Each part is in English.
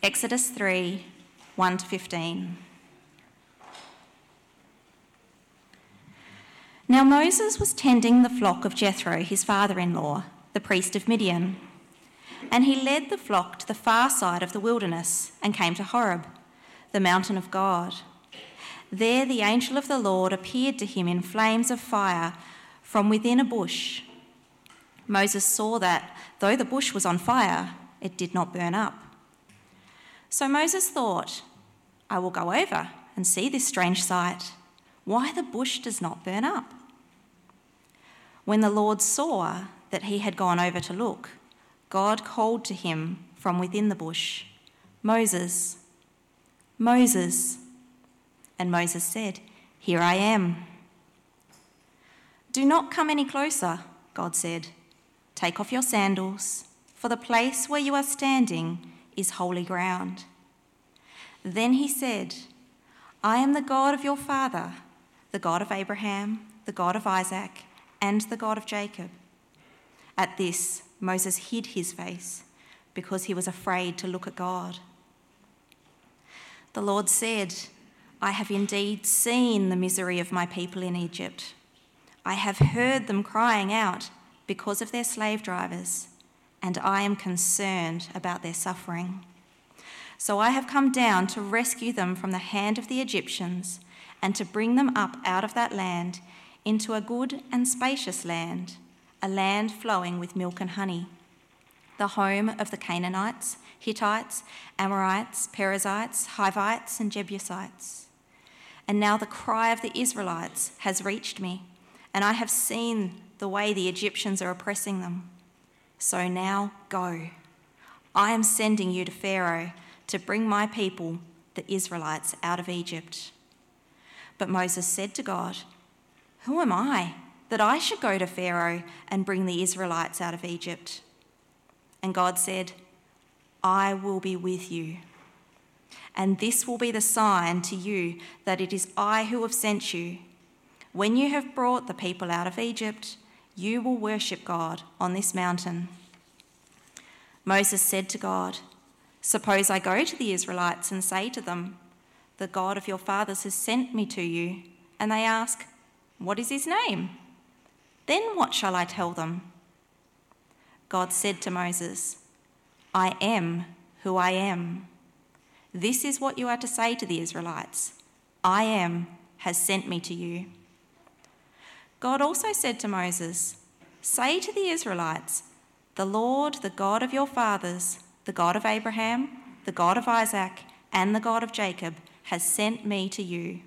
Exodus 3 1 to 15. Now Moses was tending the flock of Jethro, his father in law, the priest of Midian. And he led the flock to the far side of the wilderness and came to Horeb, the mountain of God. There the angel of the Lord appeared to him in flames of fire from within a bush. Moses saw that, though the bush was on fire, it did not burn up. So Moses thought, I will go over and see this strange sight, why the bush does not burn up. When the Lord saw that he had gone over to look, God called to him from within the bush, Moses, Moses. And Moses said, Here I am. Do not come any closer, God said. Take off your sandals, for the place where you are standing is holy ground. Then he said, I am the God of your father, the God of Abraham, the God of Isaac, and the God of Jacob. At this, Moses hid his face because he was afraid to look at God. The Lord said, I have indeed seen the misery of my people in Egypt. I have heard them crying out because of their slave drivers, and I am concerned about their suffering. So I have come down to rescue them from the hand of the Egyptians and to bring them up out of that land into a good and spacious land, a land flowing with milk and honey, the home of the Canaanites, Hittites, Amorites, Perizzites, Hivites, and Jebusites. And now the cry of the Israelites has reached me, and I have seen the way the Egyptians are oppressing them. So now go. I am sending you to Pharaoh to bring my people, the Israelites, out of Egypt. But Moses said to God, Who am I that I should go to Pharaoh and bring the Israelites out of Egypt? And God said, I will be with you. And this will be the sign to you that it is I who have sent you. When you have brought the people out of Egypt, you will worship God on this mountain. Moses said to God, Suppose I go to the Israelites and say to them, The God of your fathers has sent me to you, and they ask, What is his name? Then what shall I tell them? God said to Moses, I am who I am. This is what you are to say to the Israelites I am has sent me to you. God also said to Moses, Say to the Israelites, The Lord, the God of your fathers, the God of Abraham, the God of Isaac, and the God of Jacob, has sent me to you.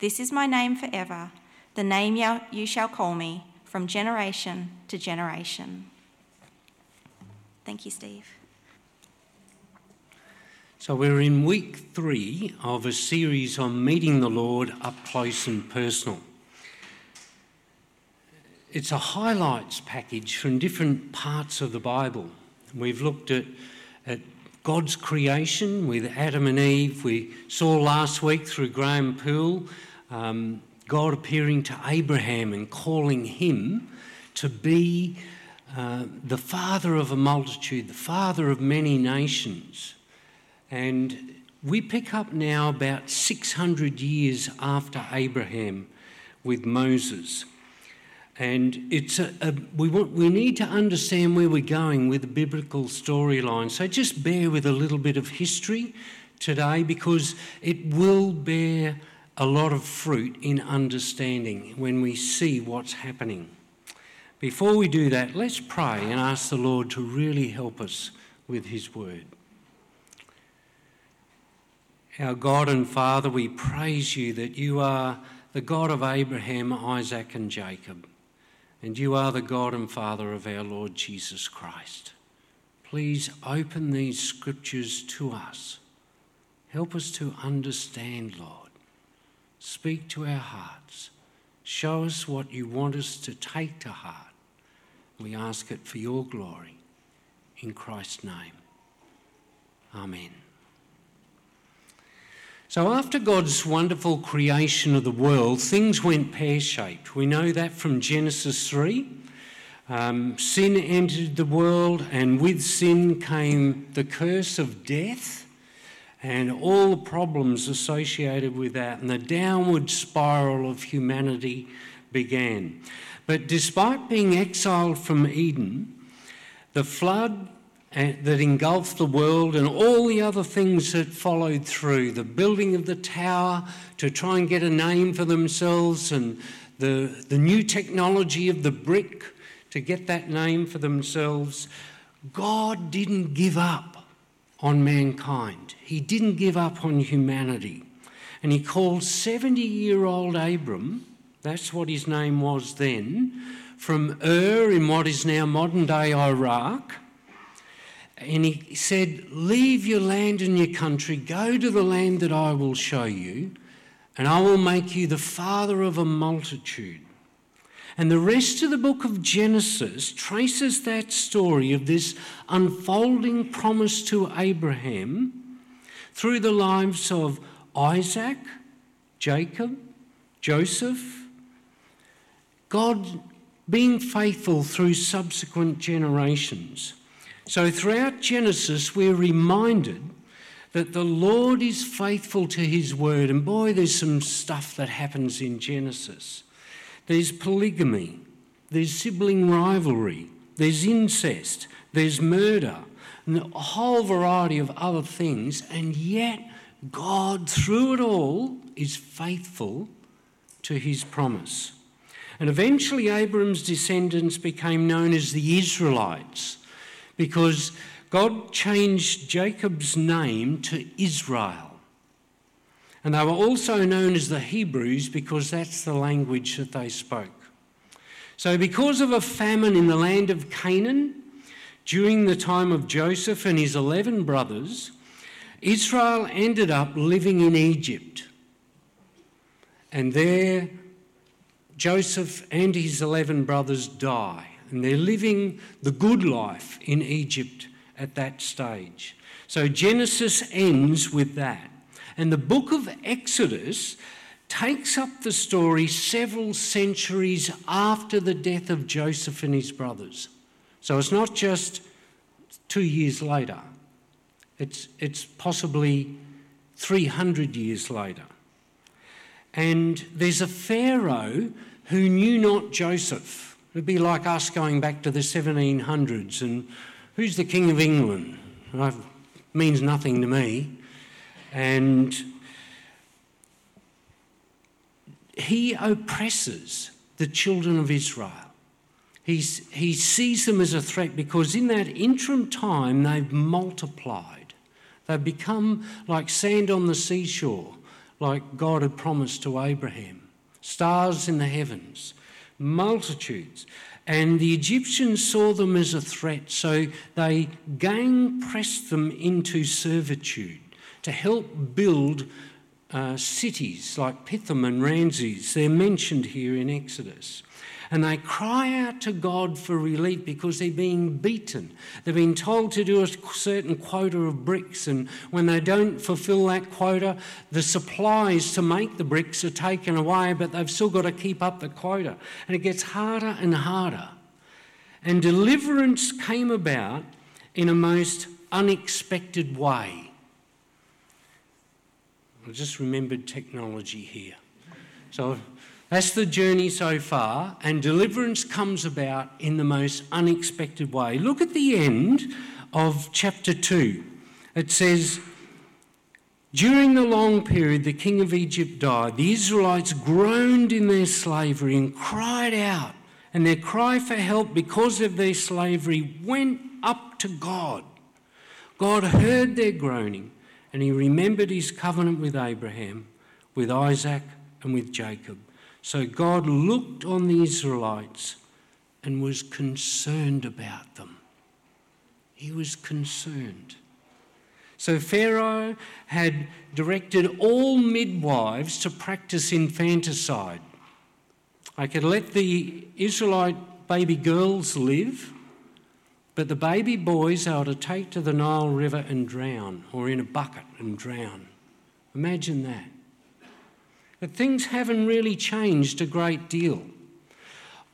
This is my name forever, the name you shall call me from generation to generation. Thank you, Steve. So, we're in week three of a series on meeting the Lord up close and personal. It's a highlights package from different parts of the Bible. We've looked at, at God's creation with Adam and Eve. We saw last week through Graham Poole um, God appearing to Abraham and calling him to be uh, the father of a multitude, the father of many nations. And we pick up now about 600 years after Abraham with Moses. And it's a, a, we, want, we need to understand where we're going with the biblical storyline. So just bear with a little bit of history today because it will bear a lot of fruit in understanding when we see what's happening. Before we do that, let's pray and ask the Lord to really help us with His word. Our God and Father, we praise you that you are the God of Abraham, Isaac, and Jacob, and you are the God and Father of our Lord Jesus Christ. Please open these scriptures to us. Help us to understand, Lord. Speak to our hearts. Show us what you want us to take to heart. We ask it for your glory. In Christ's name. Amen. So, after God's wonderful creation of the world, things went pear shaped. We know that from Genesis 3. Um, sin entered the world, and with sin came the curse of death and all the problems associated with that, and the downward spiral of humanity began. But despite being exiled from Eden, the flood Eh, that engulfed the world and all the other things that followed through the building of the tower to try and get a name for themselves, and the, the new technology of the brick to get that name for themselves, God didn't give up on mankind. He didn't give up on humanity. And he called 70 year old Abram, that's what his name was then, from Ur in what is now modern day Iraq. And he said, Leave your land and your country, go to the land that I will show you, and I will make you the father of a multitude. And the rest of the book of Genesis traces that story of this unfolding promise to Abraham through the lives of Isaac, Jacob, Joseph. God being faithful through subsequent generations. So throughout Genesis, we're reminded that the Lord is faithful to his word. And boy, there's some stuff that happens in Genesis. There's polygamy, there's sibling rivalry, there's incest, there's murder, and a whole variety of other things, and yet God, through it all, is faithful to his promise. And eventually, Abram's descendants became known as the Israelites because God changed Jacob's name to Israel. And they were also known as the Hebrews because that's the language that they spoke. So, because of a famine in the land of Canaan during the time of Joseph and his 11 brothers, Israel ended up living in Egypt. And there, Joseph and his 11 brothers die. And they're living the good life in Egypt at that stage. So Genesis ends with that. And the book of Exodus takes up the story several centuries after the death of Joseph and his brothers. So it's not just two years later, it's, it's possibly 300 years later. And there's a Pharaoh who knew not Joseph. It'd be like us going back to the 1700s and who's the King of England? It means nothing to me. And he oppresses the children of Israel. He's, he sees them as a threat because in that interim time they've multiplied. They've become like sand on the seashore, like God had promised to Abraham. Stars in the heavens, multitudes. And the Egyptians saw them as a threat, so they gang pressed them into servitude to help build uh, cities like Pithom and Ramses. They're mentioned here in Exodus. And they cry out to God for relief because they're being beaten. They've been told to do a certain quota of bricks, and when they don't fulfill that quota, the supplies to make the bricks are taken away, but they've still got to keep up the quota. And it gets harder and harder. And deliverance came about in a most unexpected way. I just remembered technology here. So that's the journey so far, and deliverance comes about in the most unexpected way. Look at the end of chapter 2. It says, During the long period the king of Egypt died, the Israelites groaned in their slavery and cried out, and their cry for help because of their slavery went up to God. God heard their groaning and he remembered his covenant with Abraham, with Isaac, and with Jacob. So God looked on the Israelites and was concerned about them. He was concerned. So Pharaoh had directed all midwives to practice infanticide. I could let the Israelite baby girls live, but the baby boys are to take to the Nile River and drown, or in a bucket and drown. Imagine that. But things haven't really changed a great deal.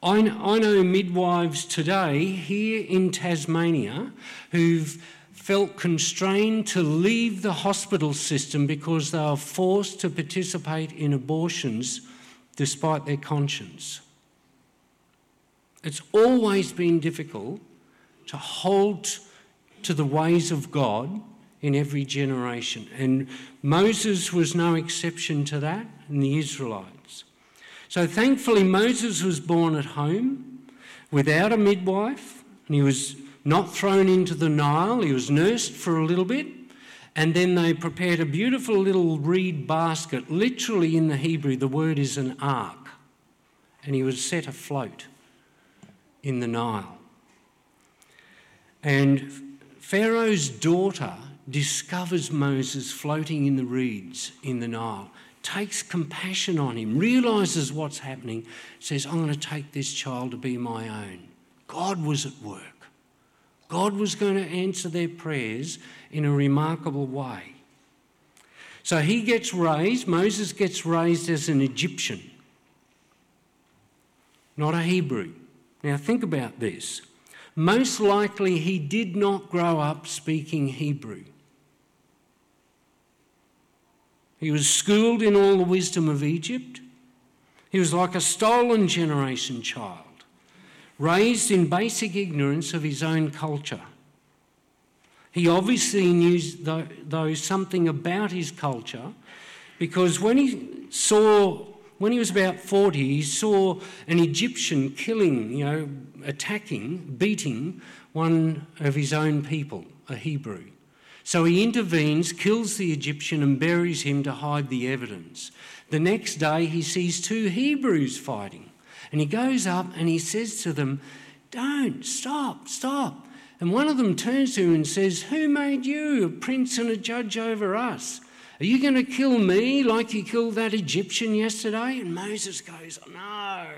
I, I know midwives today here in Tasmania who've felt constrained to leave the hospital system because they are forced to participate in abortions despite their conscience. It's always been difficult to hold to the ways of God in every generation, and Moses was no exception to that, and the Israelites. So thankfully, Moses was born at home without a midwife, and he was not thrown into the Nile. He was nursed for a little bit, and then they prepared a beautiful little reed basket. Literally, in the Hebrew, the word is an ark, and he was set afloat in the Nile. And Pharaoh's daughter discovers Moses floating in the reeds in the Nile takes compassion on him, realizes what's happening, says, I'm going to take this child to be my own. God was at work. God was going to answer their prayers in a remarkable way. So he gets raised, Moses gets raised as an Egyptian, not a Hebrew. Now think about this. Most likely he did not grow up speaking Hebrew. He was schooled in all the wisdom of Egypt. He was like a stolen generation child, raised in basic ignorance of his own culture. He obviously knew, though, something about his culture because when he saw, when he was about 40, he saw an Egyptian killing, you know, attacking, beating one of his own people, a Hebrew. So he intervenes, kills the Egyptian, and buries him to hide the evidence. The next day, he sees two Hebrews fighting. And he goes up and he says to them, Don't, stop, stop. And one of them turns to him and says, Who made you a prince and a judge over us? Are you going to kill me like you killed that Egyptian yesterday? And Moses goes, No,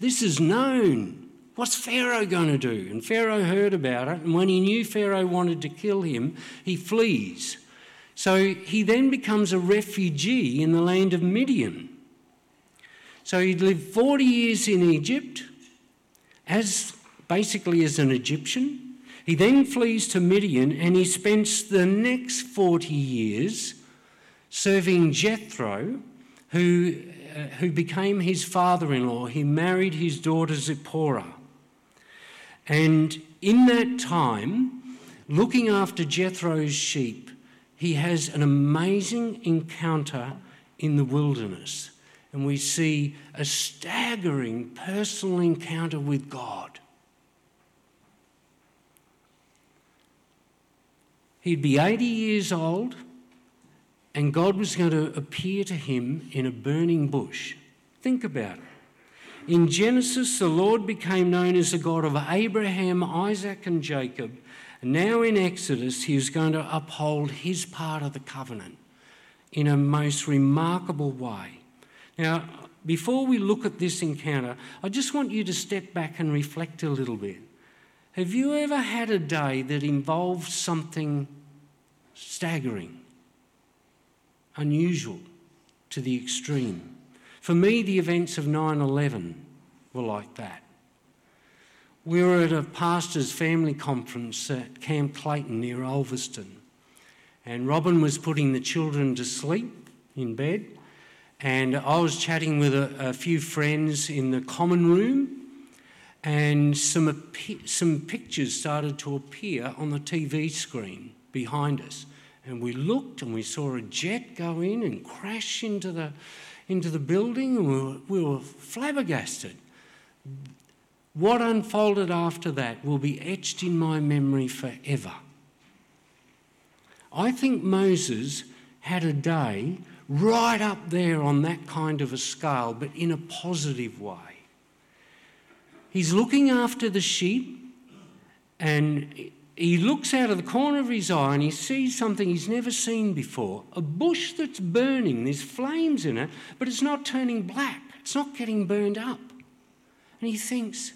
this is known. What's Pharaoh going to do? And Pharaoh heard about it, and when he knew Pharaoh wanted to kill him, he flees. So he then becomes a refugee in the land of Midian. So he lived 40 years in Egypt as basically as an Egyptian. He then flees to Midian and he spends the next 40 years serving Jethro, who, uh, who became his father in law. He married his daughter Zipporah. And in that time, looking after Jethro's sheep, he has an amazing encounter in the wilderness. And we see a staggering personal encounter with God. He'd be 80 years old, and God was going to appear to him in a burning bush. Think about it. In Genesis, the Lord became known as the God of Abraham, Isaac, and Jacob. Now in Exodus, he is going to uphold his part of the covenant in a most remarkable way. Now, before we look at this encounter, I just want you to step back and reflect a little bit. Have you ever had a day that involved something staggering, unusual to the extreme? For me, the events of 9 11 were like that. We were at a pastor's family conference at Camp Clayton near Ulverstone, and Robin was putting the children to sleep in bed, and I was chatting with a, a few friends in the common room, and some, some pictures started to appear on the TV screen behind us. And we looked and we saw a jet go in and crash into the into the building and we were, we were flabbergasted. What unfolded after that will be etched in my memory forever. I think Moses had a day right up there on that kind of a scale, but in a positive way. He's looking after the sheep and he looks out of the corner of his eye and he sees something he's never seen before a bush that's burning, there's flames in it, but it's not turning black, it's not getting burned up. And he thinks,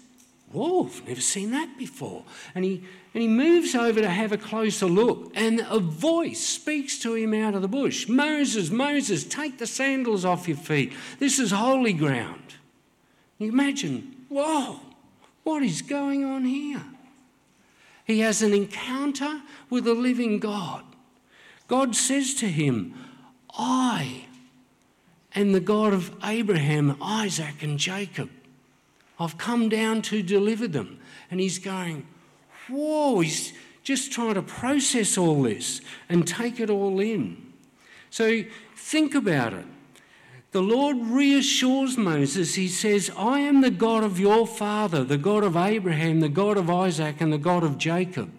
Whoa, I've never seen that before. And he, and he moves over to have a closer look, and a voice speaks to him out of the bush Moses, Moses, take the sandals off your feet. This is holy ground. You imagine Whoa, what is going on here? He has an encounter with a living God. God says to him, I am the God of Abraham, Isaac, and Jacob. I've come down to deliver them. And he's going, Whoa, he's just trying to process all this and take it all in. So think about it. The Lord reassures Moses. He says, I am the God of your father, the God of Abraham, the God of Isaac, and the God of Jacob.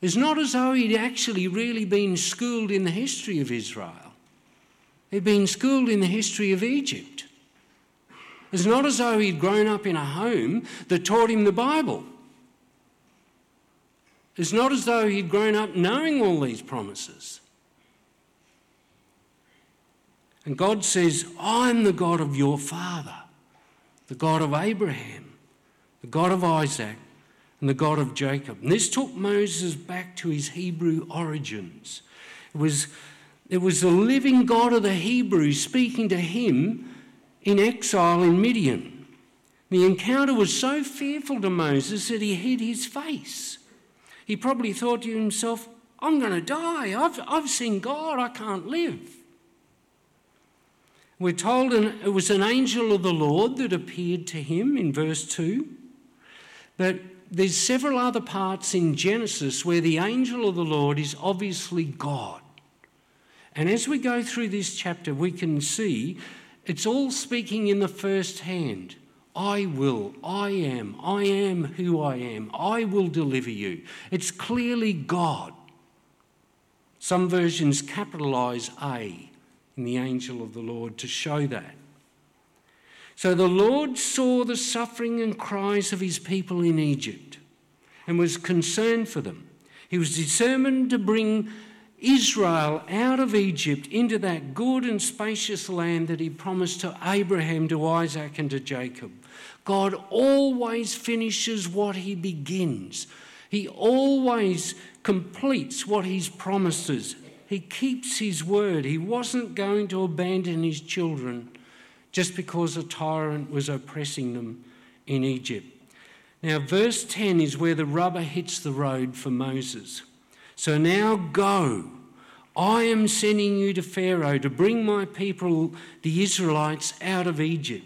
It's not as though he'd actually really been schooled in the history of Israel, he'd been schooled in the history of Egypt. It's not as though he'd grown up in a home that taught him the Bible. It's not as though he'd grown up knowing all these promises. And God says, I'm the God of your father, the God of Abraham, the God of Isaac, and the God of Jacob. And this took Moses back to his Hebrew origins. It was, it was the living God of the Hebrews speaking to him in exile in Midian. The encounter was so fearful to Moses that he hid his face. He probably thought to himself, I'm going to die. I've, I've seen God. I can't live. We're told it was an angel of the Lord that appeared to him in verse 2. But there's several other parts in Genesis where the angel of the Lord is obviously God. And as we go through this chapter, we can see it's all speaking in the first hand. I will, I am, I am who I am, I will deliver you. It's clearly God. Some versions capitalize A in the angel of the Lord to show that. So the Lord saw the suffering and cries of his people in Egypt and was concerned for them. He was determined to bring Israel out of Egypt into that good and spacious land that he promised to Abraham, to Isaac, and to Jacob. God always finishes what he begins. He always completes what he's promises. He keeps his word. He wasn't going to abandon his children just because a tyrant was oppressing them in Egypt. Now, verse 10 is where the rubber hits the road for Moses. So now go. I am sending you to Pharaoh to bring my people, the Israelites, out of Egypt.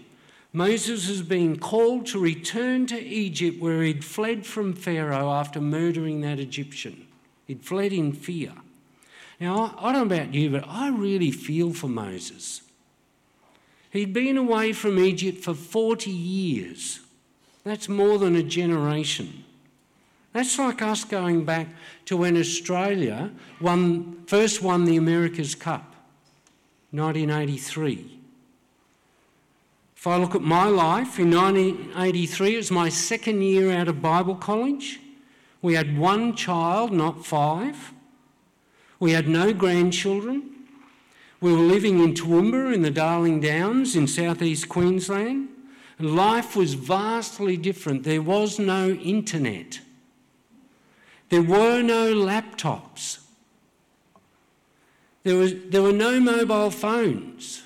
Moses has been called to return to Egypt where he'd fled from Pharaoh after murdering that Egyptian. He'd fled in fear. Now, I don't know about you, but I really feel for Moses. He'd been away from Egypt for 40 years. That's more than a generation. That's like us going back to when Australia won, first won the America's Cup, 1983. If I look at my life, in 1983, it was my second year out of Bible college. We had one child, not five. We had no grandchildren. We were living in Toowoomba in the Darling Downs in southeast Queensland. And life was vastly different. There was no internet. There were no laptops. There, was, there were no mobile phones.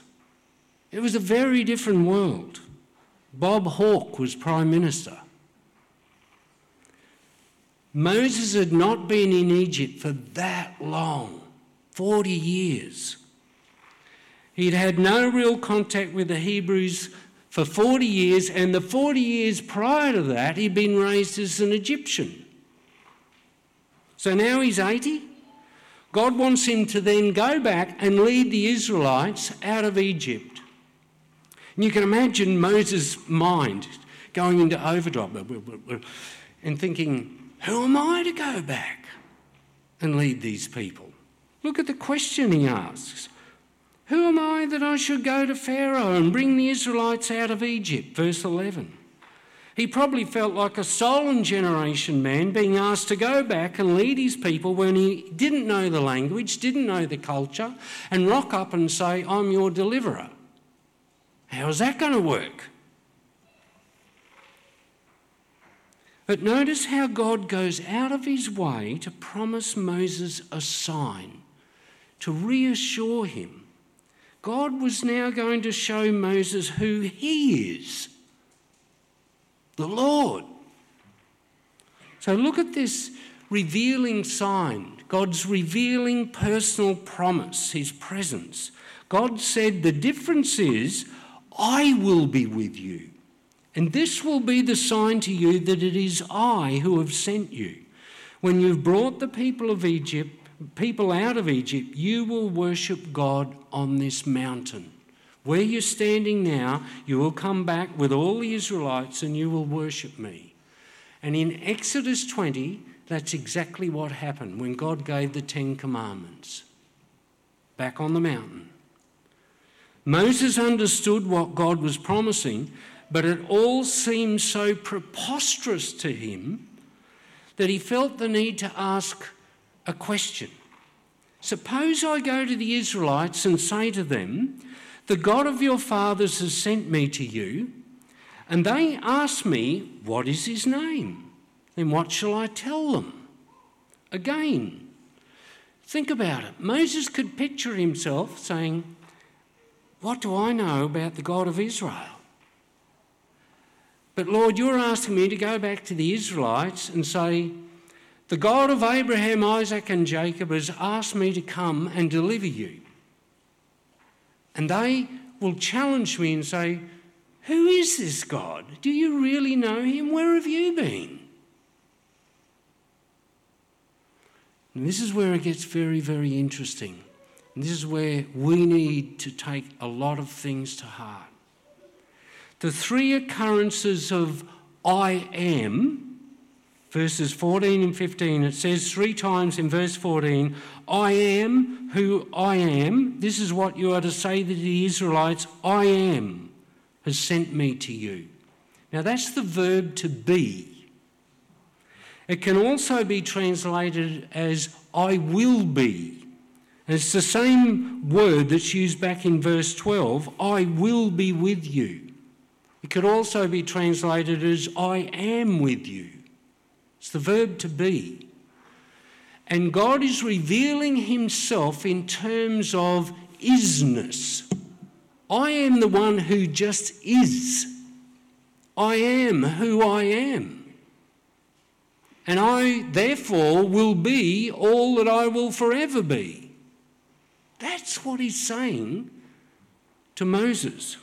It was a very different world. Bob Hawke was Prime Minister. Moses had not been in Egypt for that long 40 years. He'd had no real contact with the Hebrews for 40 years, and the 40 years prior to that, he'd been raised as an Egyptian. So now he's 80. God wants him to then go back and lead the Israelites out of Egypt. And you can imagine Moses' mind going into overdrive and thinking, who am I to go back and lead these people? Look at the question he asks. Who am I that I should go to Pharaoh and bring the Israelites out of Egypt? Verse 11. He probably felt like a stolen generation man being asked to go back and lead his people when he didn't know the language, didn't know the culture, and rock up and say, I'm your deliverer. How's that going to work? But notice how God goes out of his way to promise Moses a sign, to reassure him. God was now going to show Moses who he is. the Lord. So look at this revealing sign, God's revealing personal promise, his presence. God said, The difference is, I will be with you. And this will be the sign to you that it is I who have sent you. When you've brought the people of Egypt, people out of Egypt, you will worship God on this mountain. Where you're standing now, you will come back with all the Israelites and you will worship me. And in Exodus 20, that's exactly what happened when God gave the Ten Commandments back on the mountain. Moses understood what God was promising, but it all seemed so preposterous to him that he felt the need to ask a question. Suppose I go to the Israelites and say to them, The God of your fathers has sent me to you, and they ask me, What is his name? Then what shall I tell them? Again, think about it. Moses could picture himself saying, What do I know about the God of Israel? But Lord, you're asking me to go back to the Israelites and say, The God of Abraham, Isaac, and Jacob has asked me to come and deliver you. And they will challenge me and say, Who is this God? Do you really know him? Where have you been? And this is where it gets very, very interesting. And this is where we need to take a lot of things to heart the three occurrences of I am, verses 14 and 15, it says three times in verse 14, I am who I am. This is what you are to say to the Israelites I am has sent me to you. Now that's the verb to be. It can also be translated as I will be. And it's the same word that's used back in verse 12 I will be with you. It could also be translated as I am with you. It's the verb to be. And God is revealing himself in terms of isness. I am the one who just is. I am who I am. And I, therefore, will be all that I will forever be. That's what he's saying to Moses.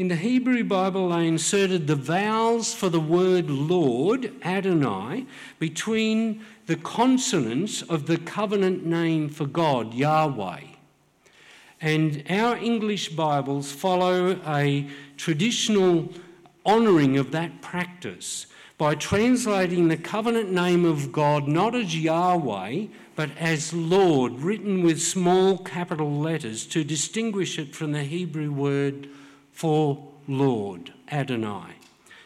In the Hebrew Bible, they inserted the vowels for the word Lord, Adonai, between the consonants of the covenant name for God, Yahweh. And our English Bibles follow a traditional honouring of that practice by translating the covenant name of God not as Yahweh, but as Lord, written with small capital letters to distinguish it from the Hebrew word for Lord, Adonai.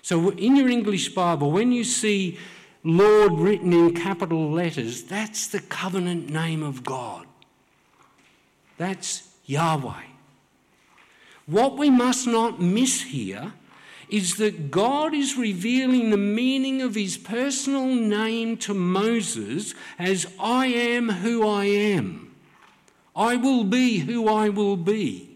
So in your English Bible, when you see Lord written in capital letters, that's the covenant name of God. That's Yahweh. What we must not miss here is that God is revealing the meaning of his personal name to Moses as I am who I am. I will be who I will be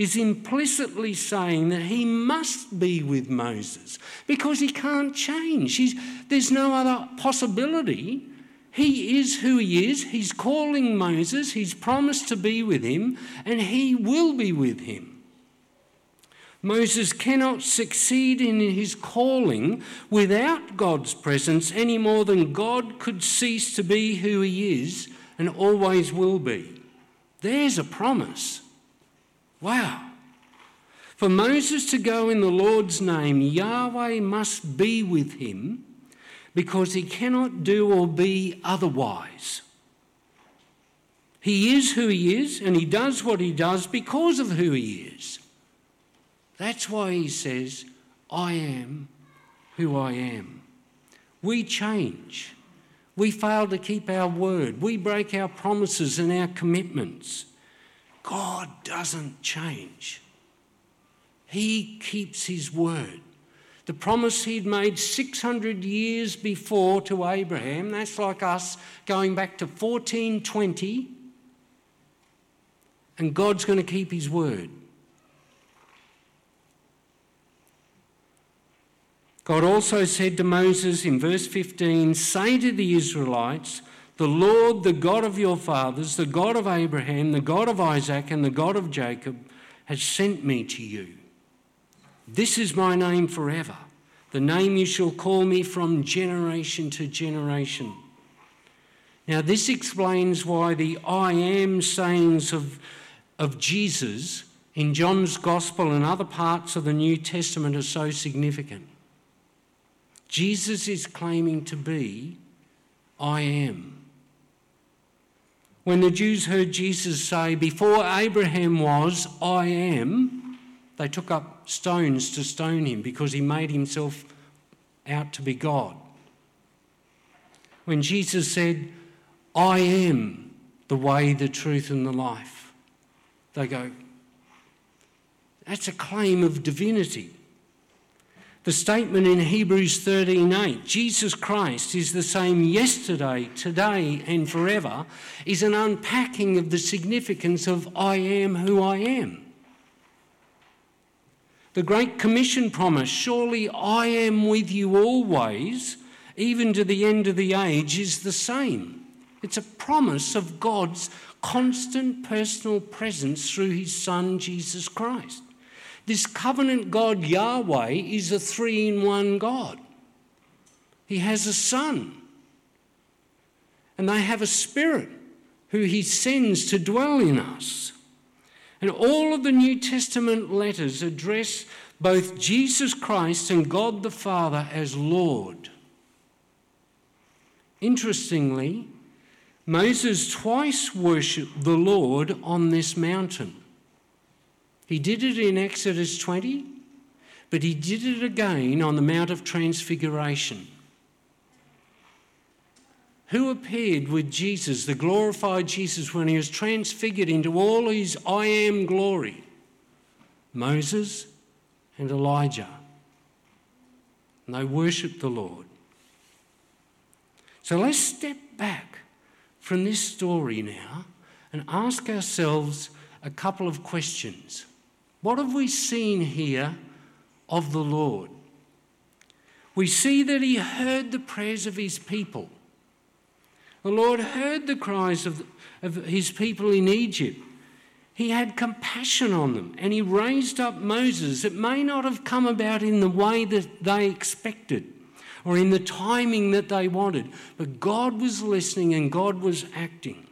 is implicitly saying that he must be with Moses because he can't change. He's, there's no other possibility. He is who he is. He's calling Moses, he's promised to be with him, and he will be with him. Moses cannot succeed in his calling without God's presence any more than God could cease to be who he is and always will be. There's a promise. Wow. For Moses to go in the Lord's name, Yahweh must be with him because he cannot do or be otherwise. He is who he is and he does what he does because of who he is. That's why he says, I am who I am. We change. We fail to keep our word. We break our promises and our commitments. God doesn't change. He keeps his word. The promise he'd made 600 years before to Abraham, that's like us going back to 1420, and God's going to keep his word. God also said to Moses in verse 15 Say to the Israelites, the Lord, the God of your fathers, the God of Abraham, the God of Isaac, and the God of Jacob, has sent me to you. This is my name forever, the name you shall call me from generation to generation. Now, this explains why the I am sayings of, of Jesus in John's Gospel and other parts of the New Testament are so significant. Jesus is claiming to be I am. When the Jews heard Jesus say, Before Abraham was, I am, they took up stones to stone him because he made himself out to be God. When Jesus said, I am the way, the truth, and the life, they go, That's a claim of divinity. The statement in Hebrews 13:8, Jesus Christ is the same yesterday, today and forever, is an unpacking of the significance of I am who I am. The Great Commission promise, surely I am with you always, even to the end of the age, is the same. It's a promise of God's constant personal presence through his Son, Jesus Christ. This covenant God, Yahweh, is a three in one God. He has a son, and they have a spirit who he sends to dwell in us. And all of the New Testament letters address both Jesus Christ and God the Father as Lord. Interestingly, Moses twice worshipped the Lord on this mountain. He did it in Exodus 20, but he did it again on the Mount of Transfiguration. Who appeared with Jesus, the glorified Jesus, when he was transfigured into all his I am glory? Moses and Elijah. And they worshipped the Lord. So let's step back from this story now and ask ourselves a couple of questions. What have we seen here of the Lord? We see that he heard the prayers of his people. The Lord heard the cries of, of his people in Egypt. He had compassion on them and he raised up Moses. It may not have come about in the way that they expected or in the timing that they wanted, but God was listening and God was acting.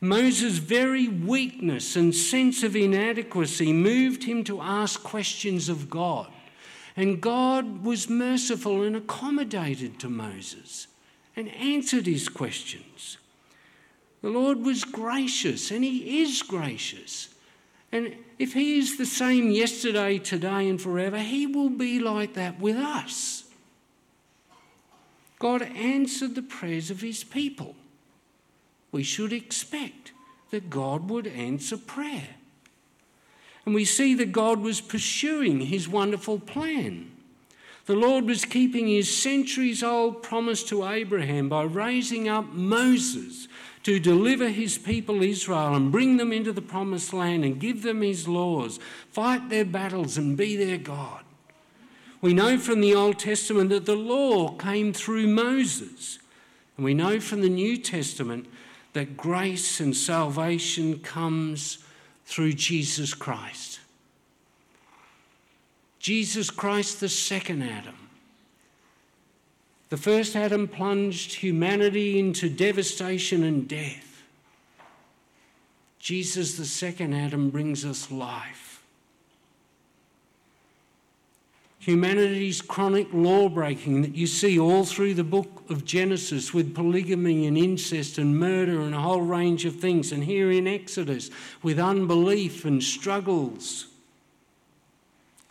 Moses' very weakness and sense of inadequacy moved him to ask questions of God. And God was merciful and accommodated to Moses and answered his questions. The Lord was gracious, and He is gracious. And if He is the same yesterday, today, and forever, He will be like that with us. God answered the prayers of His people we should expect that God would answer prayer. And we see that God was pursuing his wonderful plan. The Lord was keeping his centuries old promise to Abraham by raising up Moses to deliver his people Israel and bring them into the promised land and give them his laws, fight their battles and be their God. We know from the Old Testament that the law came through Moses. And we know from the New Testament that grace and salvation comes through Jesus Christ. Jesus Christ, the second Adam. The first Adam plunged humanity into devastation and death. Jesus, the second Adam, brings us life. Humanity's chronic law breaking that you see all through the book of Genesis with polygamy and incest and murder and a whole range of things, and here in Exodus with unbelief and struggles.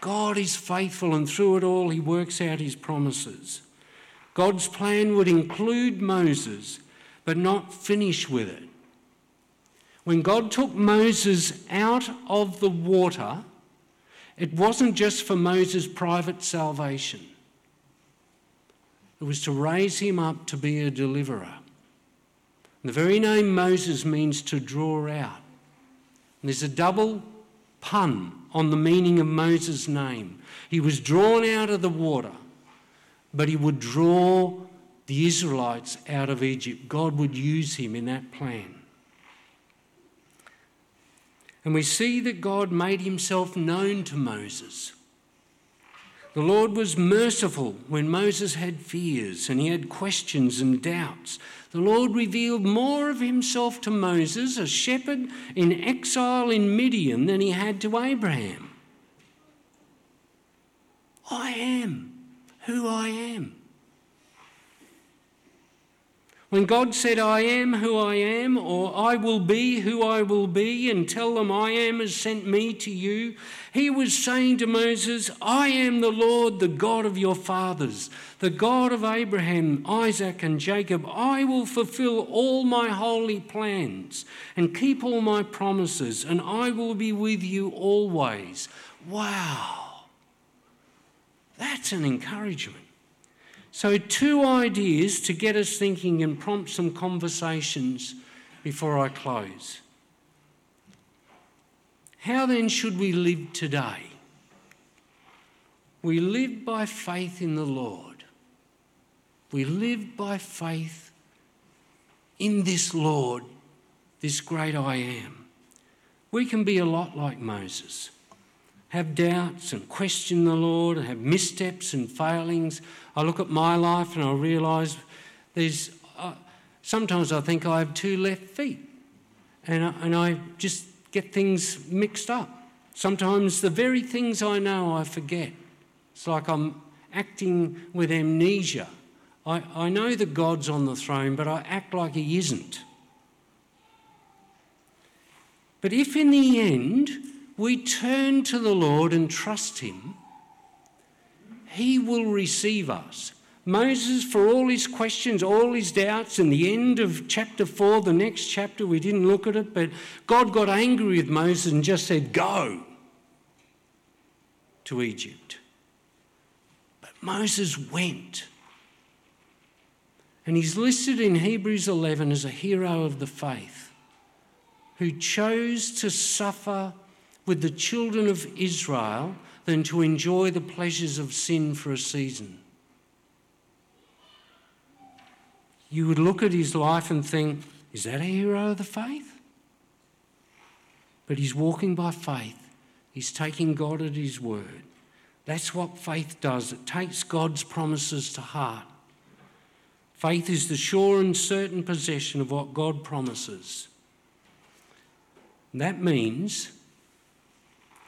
God is faithful, and through it all, He works out His promises. God's plan would include Moses, but not finish with it. When God took Moses out of the water, it wasn't just for Moses' private salvation, it was to raise him up to be a deliverer. The very name Moses means to draw out. And there's a double pun on the meaning of Moses' name. He was drawn out of the water, but he would draw the Israelites out of Egypt. God would use him in that plan. And we see that God made himself known to Moses. The Lord was merciful when Moses had fears and he had questions and doubts. The Lord revealed more of himself to Moses, a shepherd in exile in Midian, than he had to Abraham. I am who I am. When God said, I am who I am, or I will be who I will be, and tell them I am has sent me to you, he was saying to Moses, I am the Lord, the God of your fathers, the God of Abraham, Isaac, and Jacob. I will fulfill all my holy plans and keep all my promises, and I will be with you always. Wow. That's an encouragement. So, two ideas to get us thinking and prompt some conversations before I close. How then should we live today? We live by faith in the Lord. We live by faith in this Lord, this great I am. We can be a lot like Moses have doubts and question the Lord and have missteps and failings. I look at my life and I realise there's uh, sometimes I think I have two left feet and I, and I just get things mixed up. Sometimes the very things I know I forget. It's like I'm acting with amnesia. I, I know that God's on the throne, but I act like He isn't. But if in the end we turn to the Lord and trust Him, He will receive us. Moses, for all his questions, all his doubts, in the end of chapter 4, the next chapter, we didn't look at it, but God got angry with Moses and just said, Go to Egypt. But Moses went. And he's listed in Hebrews 11 as a hero of the faith who chose to suffer with the children of Israel than to enjoy the pleasures of sin for a season. You would look at his life and think, is that a hero of the faith? But he's walking by faith. He's taking God at his word. That's what faith does. It takes God's promises to heart. Faith is the sure and certain possession of what God promises. And that means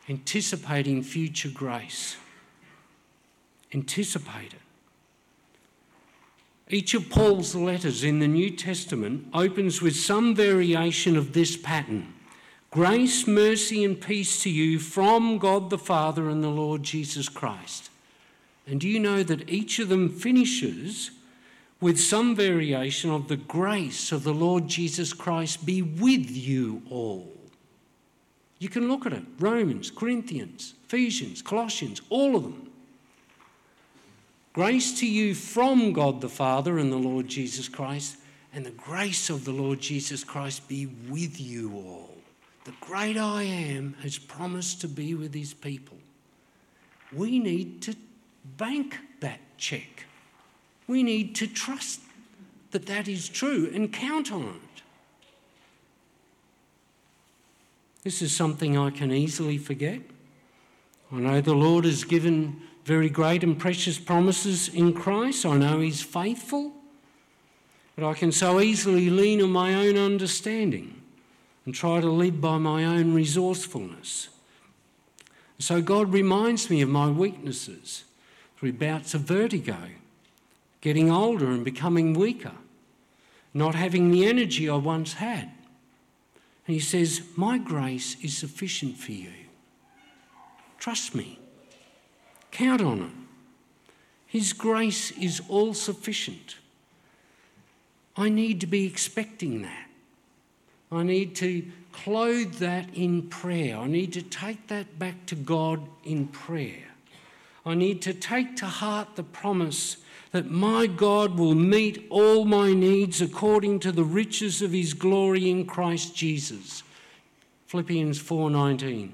anticipating future grace. Anticipate it. Each of Paul's letters in the New Testament opens with some variation of this pattern grace, mercy, and peace to you from God the Father and the Lord Jesus Christ. And do you know that each of them finishes with some variation of the grace of the Lord Jesus Christ be with you all? You can look at it Romans, Corinthians, Ephesians, Colossians, all of them. Grace to you from God the Father and the Lord Jesus Christ, and the grace of the Lord Jesus Christ be with you all. The great I am has promised to be with his people. We need to bank that check. We need to trust that that is true and count on it. This is something I can easily forget. I know the Lord has given very great and precious promises in Christ. I know He's faithful. But I can so easily lean on my own understanding and try to live by my own resourcefulness. So God reminds me of my weaknesses through bouts of vertigo, getting older and becoming weaker, not having the energy I once had. And he says, My grace is sufficient for you. Trust me. Count on it. His grace is all sufficient. I need to be expecting that. I need to clothe that in prayer. I need to take that back to God in prayer. I need to take to heart the promise that my God will meet all my needs according to the riches of his glory in Christ Jesus. Philippians 4:19.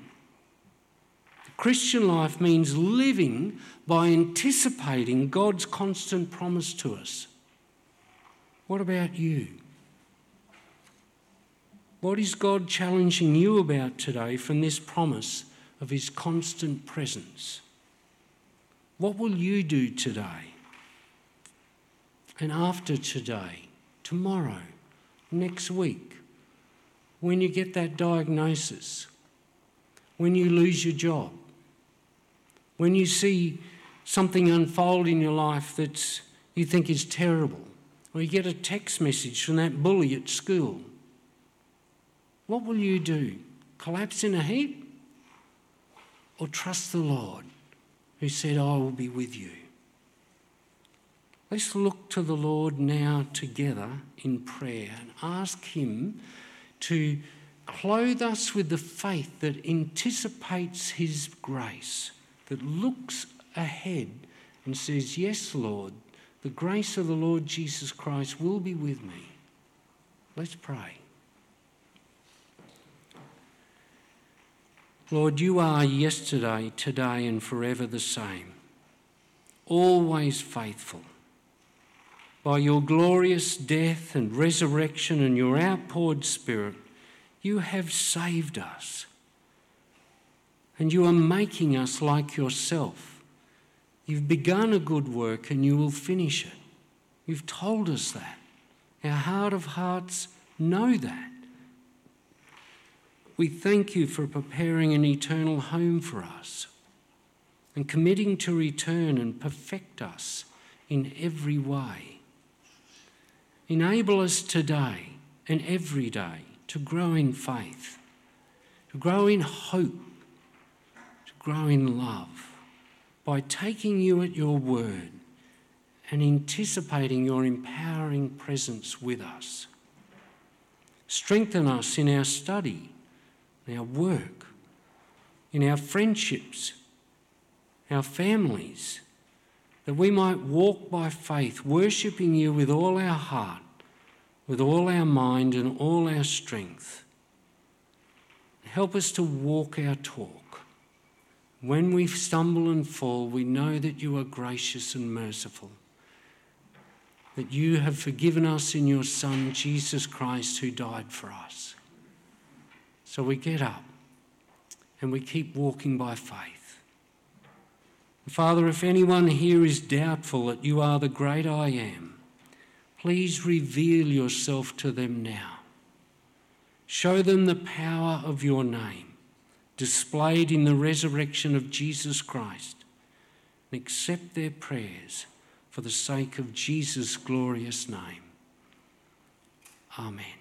The Christian life means living by anticipating God's constant promise to us. What about you? What is God challenging you about today from this promise of His constant presence? What will you do today? And after today, tomorrow, next week, when you get that diagnosis, when you lose your job, when you see something unfold in your life that you think is terrible, or you get a text message from that bully at school, what will you do? Collapse in a heap? Or trust the Lord who said, I will be with you? Let's look to the Lord now together in prayer and ask Him to clothe us with the faith that anticipates His grace, that looks ahead and says, Yes, Lord, the grace of the Lord Jesus Christ will be with me. Let's pray. Lord, you are yesterday, today, and forever the same, always faithful by your glorious death and resurrection and your outpoured Spirit, you have saved us. And you are making us like yourself. You've begun a good work and you will finish it. You've told us that. Our heart of hearts know that. We thank you for preparing an eternal home for us and committing to return and perfect us in every way. Enable us today and every day to grow in faith, to grow in hope, to grow in love by taking you at your word and anticipating your empowering presence with us. Strengthen us in our study, in our work, in our friendships, our families that we might walk by faith, worshipping you with all our heart, with all our mind, and all our strength. Help us to walk our talk. When we stumble and fall, we know that you are gracious and merciful, that you have forgiven us in your Son, Jesus Christ, who died for us. So we get up and we keep walking by faith. Father, if anyone here is doubtful that you are the great I am, please reveal yourself to them now. Show them the power of your name, displayed in the resurrection of Jesus Christ, and accept their prayers for the sake of Jesus' glorious name. Amen.